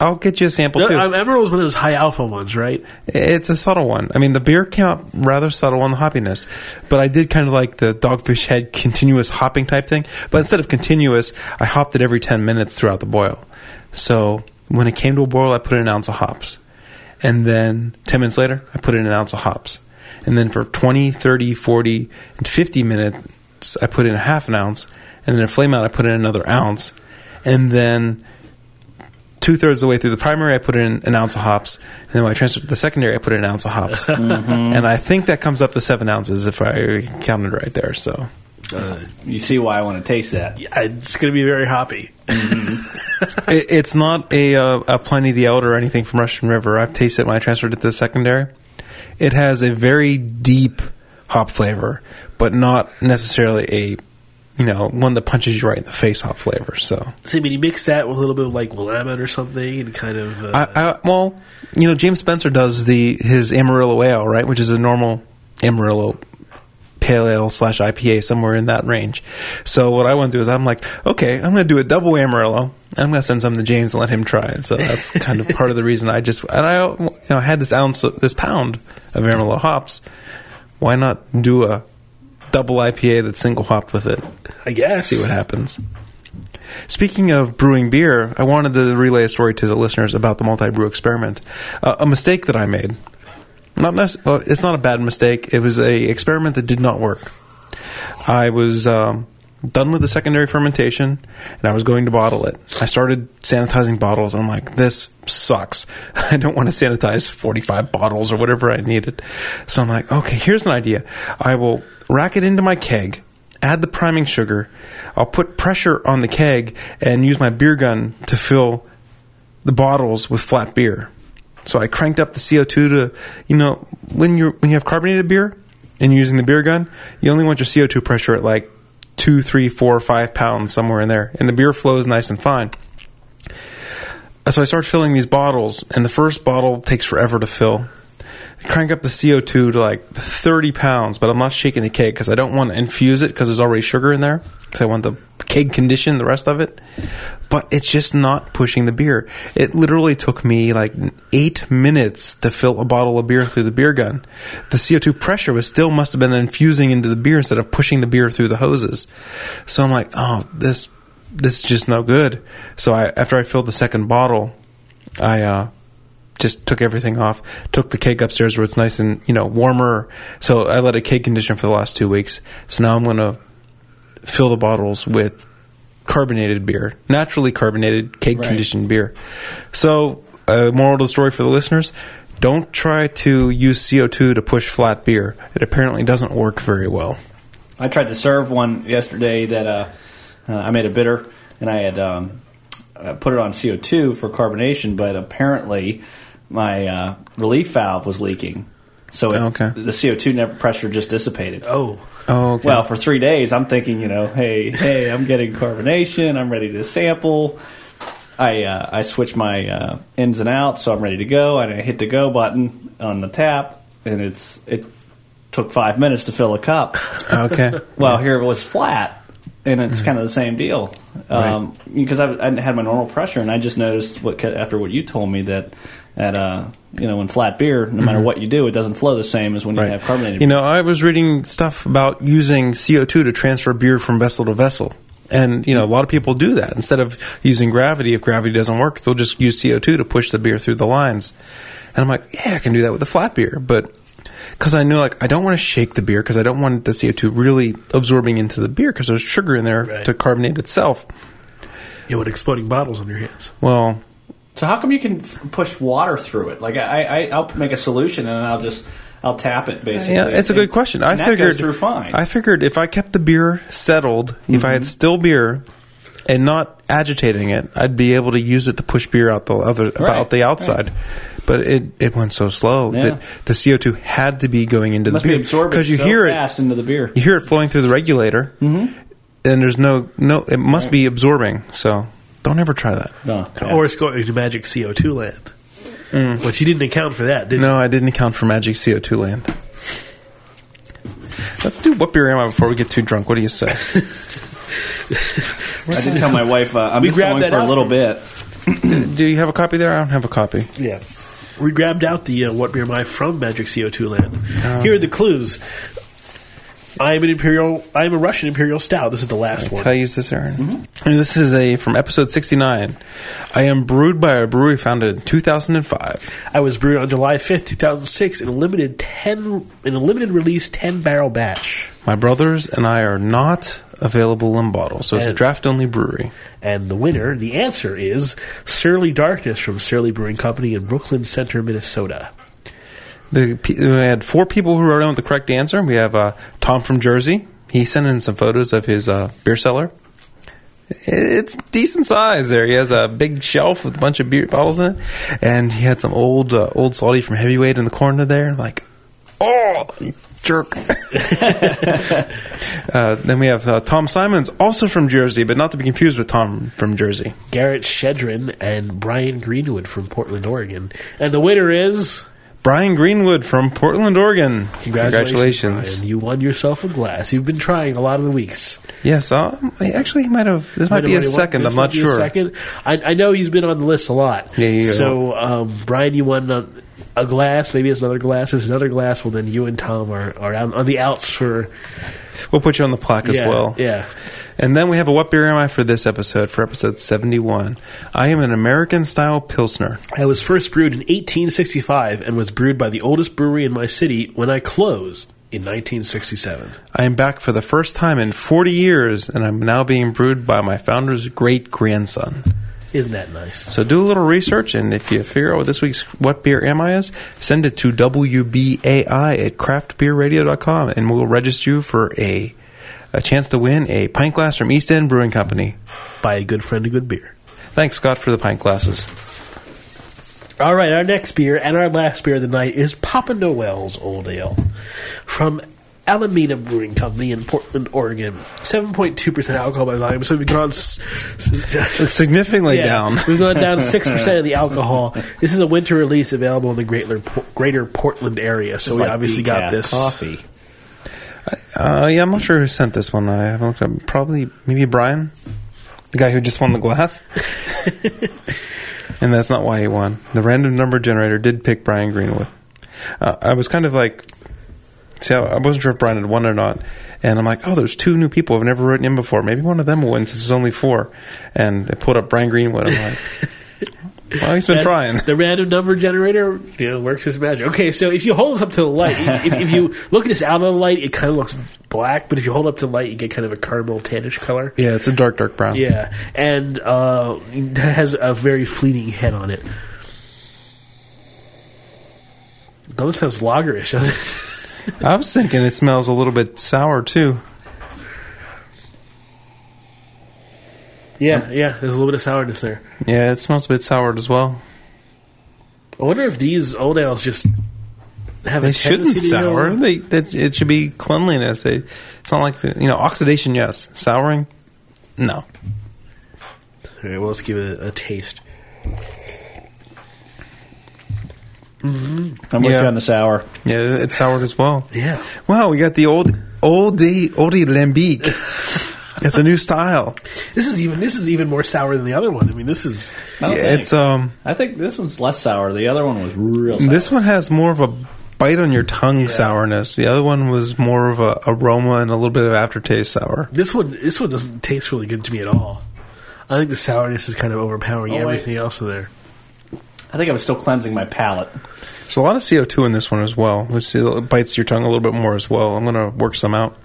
I'll get you a sample too. um, Amarillo's one of those high alpha ones, right? It's a subtle one. I mean, the beer came out rather subtle on the hoppiness, but I did kind of like the Dogfish Head continuous hopping type thing. But instead of continuous, I hopped it every 10 minutes throughout the boil. So when it came to a boil, I put in an ounce of hops. And then 10 minutes later, I put in an ounce of hops. And then for 20, 30, 40, and 50 minutes, I put in a half an ounce. And then a flame out, I put in another ounce. And then two thirds of the way through the primary, I put in an ounce of hops, and then when I transferred to the secondary, I put in an ounce of hops, mm-hmm. and I think that comes up to seven ounces if I counted right there. So uh, You see why I want to taste that. It's going to be very hoppy. Mm-hmm. it, it's not a, uh, a Pliny the Elder or anything from Russian River. I've tasted it when I transferred it to the secondary. It has a very deep hop flavor, but not necessarily a you know one that punches you right in the face hop flavor. So see, I mean, you mix that with a little bit of like Willamette or something, and kind of. Uh, I, I, well, you know, James Spencer does the his Amarillo ale, right, which is a normal Amarillo pale ale slash IPA, somewhere in that range. So what I want to do is I'm like, okay, I'm going to do a double Amarillo. and I'm going to send some to James and let him try it. So that's kind of part of the reason I just and I you know had this ounce, of, this pound of Amarillo hops. Why not do a double IPA that's single hopped with it? I guess. see what happens. Speaking of brewing beer, I wanted to relay a story to the listeners about the multi brew experiment. Uh, a mistake that I made. Not nec- well, it's not a bad mistake. It was a experiment that did not work. I was um, done with the secondary fermentation, and I was going to bottle it. I started sanitizing bottles, I'm like, this sucks. I don't want to sanitize 45 bottles or whatever I needed. So I'm like, okay, here's an idea. I will rack it into my keg, add the priming sugar. I'll put pressure on the keg and use my beer gun to fill the bottles with flat beer. So I cranked up the CO2 to, you know, when you when you have carbonated beer and you're using the beer gun, you only want your CO2 pressure at like two, three, four, five pounds somewhere in there, and the beer flows nice and fine. So I start filling these bottles, and the first bottle takes forever to fill. I crank up the CO2 to like 30 pounds, but I'm not shaking the keg because I don't want to infuse it because there's already sugar in there. Because I want the keg condition, the rest of it. But it's just not pushing the beer. It literally took me like eight minutes to fill a bottle of beer through the beer gun. The CO2 pressure was still must have been infusing into the beer instead of pushing the beer through the hoses. So I'm like, oh, this this is just no good. So I after I filled the second bottle, I uh, just took everything off, took the keg upstairs where it's nice and you know warmer. So I let it keg condition for the last two weeks. So now I'm gonna fill the bottles with carbonated beer, naturally carbonated keg Right. conditioned beer. So, uh, moral of the story for the listeners: don't try to use CO2 to push flat beer. It apparently doesn't work very well. I tried to serve one yesterday that uh, uh, I made a bitter, and I had um, uh, put it on CO2 for carbonation, but apparently my uh, relief valve was leaking. So it, Okay. the CO2 never, pressure just dissipated. Oh. Oh, okay. Well, for three days, I'm thinking, you know, hey, hey, I'm getting carbonation. I'm ready to sample. I uh, I switched my uh, ins and outs, so I'm ready to go. And I hit the go button on the tap, and it's it took five minutes to fill a cup. okay. Well, here it was flat, and it's kind of the same deal. Um, Because I, I had my normal pressure, and I just noticed what after what you told me that that uh, you know, when flat beer, no matter what you do, it doesn't flow the same as when you have carbonated. You know, I was reading stuff about using CO2 to transfer beer from vessel to vessel. And, you know, a lot of people do that. Instead of using gravity, if gravity doesn't work, they'll just use CO2 to push the beer through the lines. And I'm like, yeah, I can do that with the flat beer. But, because I knew, like, I don't want to shake the beer because I don't want the CO2 really absorbing into the beer because there's sugar in there Right. to carbonate itself. You want exploding bottles on your hands. Well, So how come you can f- push water through it? Like I, I, I'll make a solution and I'll just I'll tap it basically. Yeah, it's a good question. I figured through fine. I figured if I kept the beer settled, if I had mm-hmm. still beer and not agitating it, I'd be able to use it to push beer out the other Right, about the outside. But it, it went so slow Yeah. that the CO two had to be going into must the be beer absorbing you so hear fast into the beer. it you hear it flowing through the regulator, mm-hmm. and there's no no it must be absorbing. So don't ever try that. No, yeah. Or it's going to Magic CO2 land. But you didn't account for that, did you? No, I didn't account for Magic CO two land. Let's do what beer am I before we get too drunk. What do you say? I did tell my wife uh, I'm We just grabbed going that for a little from- bit. do you have a copy there? I don't have a copy. Yes. We grabbed out the uh, What Beer Am I from Magic CO2 land. Here are the clues. I am an Imperial. I am a Russian Imperial Stout. This is the last one. Can I use this, Aaron? Mm-hmm. And this is a from episode sixty nine. I am brewed by a brewery founded in two thousand and five. I was brewed on July 5th, 2006 in a limited 10 in a limited release 10 barrel batch. My brothers and I are not available in bottles, so it's a draft only brewery. And the winner, the answer is Surly Darkness from Surly Brewing Company in Brooklyn Center, Minnesota. The, we had four people who wrote in with the correct answer. We have uh, Tom from Jersey. He sent in some photos of his uh, beer cellar. It's decent size there. He has a big shelf with a bunch of beer bottles in it, and he had some old uh, old salty from Heavyweight in the corner there. And like, oh, jerk. uh, then we have uh, Tom Simons, also from Jersey, but not to be confused with Tom from Jersey. Garrett Shedrin and Brian Greenwood from Portland, Oregon. And the winner is Brian Greenwood from Portland, Oregon. Congratulations, Brian. You won yourself a glass. You've been trying a lot of the weeks. Yes, um, actually, he might have. This might, be a his won- second. this I'm might not sure. Second. I, I know he's been on the list a lot. Yeah, yeah, yeah. So, um, Brian, you won a, a glass. Maybe it's another glass. If it's another glass, well, then you and Tom are, are out on the outs for We'll put you on the plaque as well. Yeah. And then we have a what beer am I for this episode, for episode 71. I am an American style Pilsner. I was first brewed in 1865 and was brewed by the oldest brewery in my city when I closed in 1967. I am back for the first time in 40 years, and I'm now being brewed by my founder's great grandson. Isn't that nice? So do a little research, and if you figure out what this week's What Beer Am I is, send it to WBAI at craftbeerradio.com, and we'll register you for a, a chance to win a pint glass from East End Brewing Company. Buy a good friend a good beer. Thanks, Scott, for the pint glasses. All right, our next beer and our last beer of the night is Papa Noel's Old Ale from Alameda Brewing Company in Portland, Oregon. 7.2% alcohol by volume, so we've gone. s- It's significantly Yeah, down. We've gone down 6% of the alcohol. This is a winter release available in the greater, greater Portland area, so It's we like obviously got this. coffee. Uh, yeah, I'm not sure who sent this one. I haven't looked up. Probably, maybe Brian, the guy who just won the glass. and that's not why he won. The random number generator did pick Brian Greenwood. Uh, I was kind of like, see, I I wasn't sure if Brian had won or not. And I'm like, oh, there's two new people I've never written in before. Maybe one of them will win since there's only four. And I pulled up Brian Greenwood. I'm like, well, he's been And trying. The random number generator, you know, works his magic. Okay, so if you hold this up to the light, if, if you look at this out of the light, it kind of looks black. But if you hold up to the light, you get kind of a caramel tannish color. Yeah, it's a dark, dark brown. Yeah, and uh, it has a very fleeting head on it. Almost sounds lagerish. I was thinking it smells a little bit sour too. Yeah, yeah. There's a little bit of sourness there. Yeah, it smells a bit soured as well. I wonder if these old ales just have They a shouldn't tendency to go- sour. They that it should be cleanliness. They it's not like the, you know oxidation. Yes, souring. No. All right, well, let's give it a, a taste. Mm-hmm. I'm with Yeah. you on the sour. Yeah, it's soured as well. Yeah. Wow, we got the old oldie oldie lambic. it's a new style. This is even this is even more sour than the other one. I mean, this is I Yeah, think. it's um I think this one's less sour. The other one was real sour. this one has more of a bite on your tongue sourness. The other one was more of a aroma and a little bit of aftertaste sour. this one. This one doesn't taste really good to me at all. I think the sourness is kind of overpowering Oh, wait. everything else in there. I think I was still cleansing my palate. There's a lot of CO2 in this one as well, which bites your tongue a little bit more as well. I'm going to work some out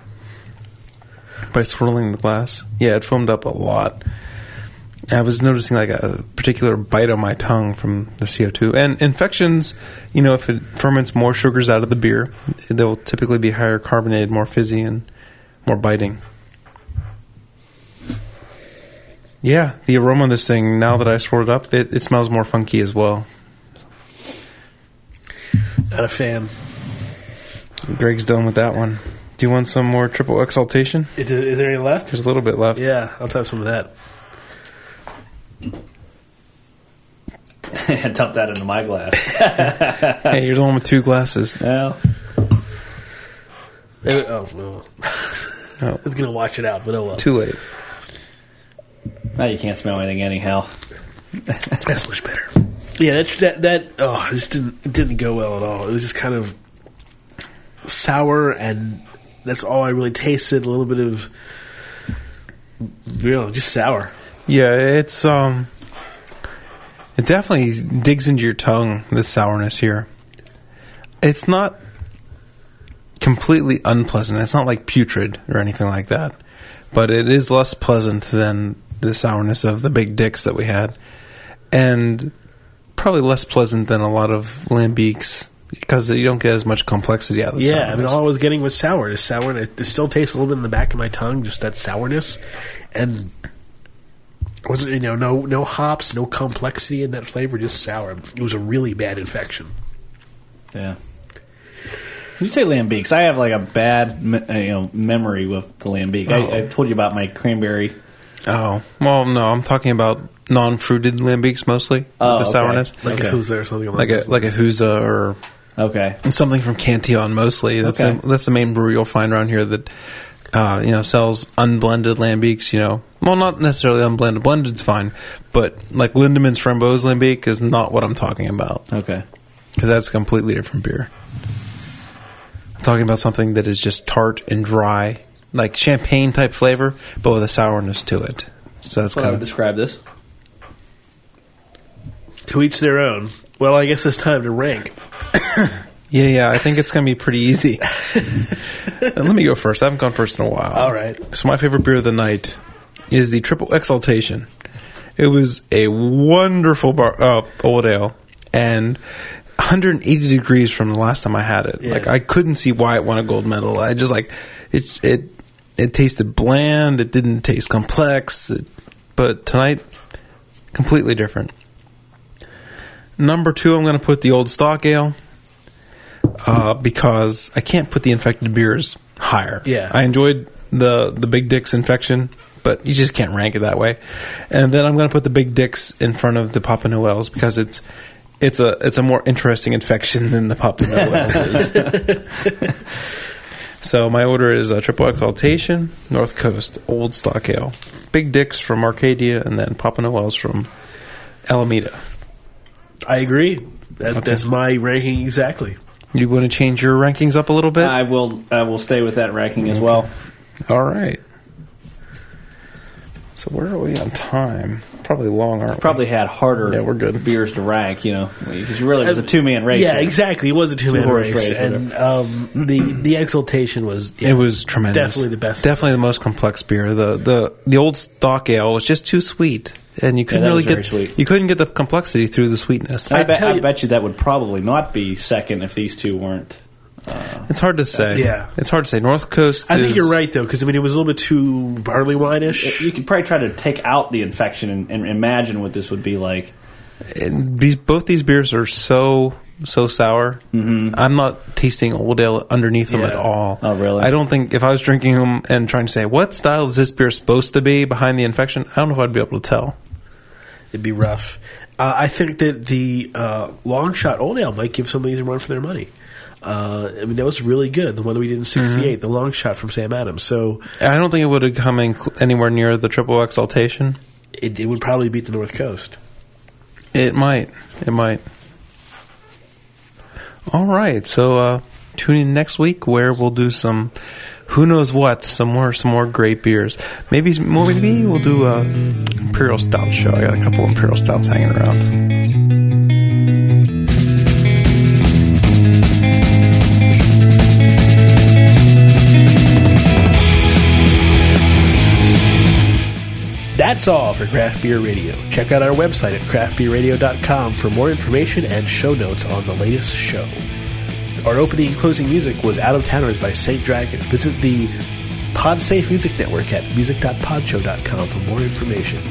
by swirling the glass. Yeah, it foamed up a lot. I was noticing like a particular bite on my tongue from the CO2. And infections, you know, if it ferments more sugars out of the beer, they'll typically be higher carbonated, more fizzy, and more biting. Yeah, the aroma of this thing, now that I swirled it up, it, it smells more funky as well. Not a fan. Greg's done with that one. Do you want some more triple exaltation? Is there, is there any left? There's a little bit left. Yeah, I'll have some of that. And dump that into my glass. Hey, you're the one with two glasses. well, Maybe- oh, well. Oh. I was going to watch it out, but oh well. Too late. now you can't smell anything anyhow. That's much better. Yeah, that that that oh, it just didn't it didn't go well at all. It was just kind of sour, and that's all I really tasted. A little bit of, you know, just sour. Yeah, it's um, it definitely digs into your tongue. This sourness here. It's not completely unpleasant. It's not like putrid or anything like that, but it is less pleasant than the sourness of the big dicks that we had, and probably less pleasant than a lot of lambics because you don't get as much complexity out of the Yeah, I mean, sourness. all I was getting was sour. It's sour, and it, it still tastes a little bit in the back of my tongue, just that sourness, and wasn't you know no no hops, no complexity in that flavor, just sour. It was a really bad infection. Yeah. You say lambics. I have like a bad me- uh, you know memory with the lambic. Oh. I, I told you about my cranberry. Oh well, no, I'm talking about non-fruited lambics mostly. Oh, the okay. sourness, Like Okay. a gueuze, something like a like a gueuze or Okay. And something from Cantillon mostly. That's Okay. the, that's the main brewery you'll find around here that uh, you know sells unblended lambics. You know, well, not necessarily unblended. Blended's fine, but like Lindemans Framboise lambic is not what I'm talking about Okay. because that's a completely different beer. I'm talking about something that is just tart and dry, like champagne type flavor, but with a sourness to it. So that's That's I kind would of describe this. To each their own. Well, I guess it's time to rank. yeah, yeah. I think it's going to be pretty easy. Let me go first. I haven't gone first in a while. All right. So my favorite beer of the night is the Triple Exaltation. It was a wonderful bar, uh, old ale and 180 degrees from the last time I had it. Yeah. Like I couldn't see why it won a gold medal. I just like it's it it tasted bland. It didn't taste complex. It, but tonight, completely different. Number two, I'm going to put the old stock ale uh, because I can't put the infected beers higher. Yeah. I enjoyed the the Big Dicks infection, but you just can't rank it that way. And then I'm going to put the Big Dicks in front of the Papa Noels because it's it's a it's a more interesting infection than the Papa Noels is. so my order is a Triple Exaltation, North Coast, Old Stock Ale, Big Dicks from Arcadia, and then Papa Noels from Alameda. I agree. That's, Okay. that's my ranking exactly. You want to change your rankings up a little bit? I will. I will stay with that ranking as well. All right. So where are we on time? Probably long, aren't we? Probably had harder. Yeah, we're good. beers to rank. You know, because really it was a two man race. Yeah, here. exactly. It was a two man race, race, and um, the the exultation was yeah, It was tremendous. Definitely the best. Definitely the most complex beer. The the the old stock ale was just too sweet, and you couldn't that really get sweet. you couldn't get the complexity through the sweetness. I, I bet, tell I you- bet you that would probably not be second if these two weren't. Uh, it's hard to say. Yeah. it's hard to say. North Coast. I think you're right though, because I mean it was a little bit too barley wine-ish. You could probably try to take out the infection and, and imagine what this would be like. These both these beers are so so sour. Mm-hmm. I'm not tasting old ale underneath them Yeah. at all. Oh, really? I don't think if I was drinking them and trying to say what style is this beer supposed to be behind the infection, I don't know if I'd be able to tell. It'd be rough. Uh, I think that the uh, long shot old ale might give some of these a run for their money. Uh, I mean, that was really good. The one that we did in '68, the long shot from Sam Adams. So I don't think it would have come in anywhere near the triple exaltation. it, it would probably beat the North Coast. It might. It might. All right. So uh, tune in next week where we'll do some who knows what, some more some more great beers. Maybe maybe we'll do a imperial stout show. I got a couple imperial stouts hanging around. That's all for Craft Beer Radio. Check out our website at craftbeerradio.com for more information and show notes on the latest show. Our opening and closing music was Out of Towners by St. Dragon. Visit the PodSafe Music Network at music.podshow.com for more information.